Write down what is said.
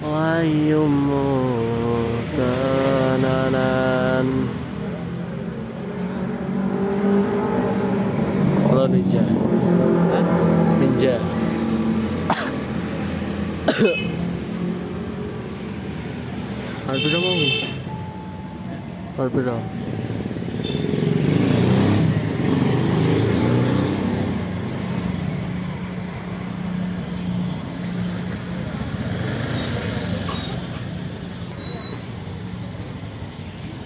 Ayo tenanan ninja Ninja Harus berapa? Harus berapa?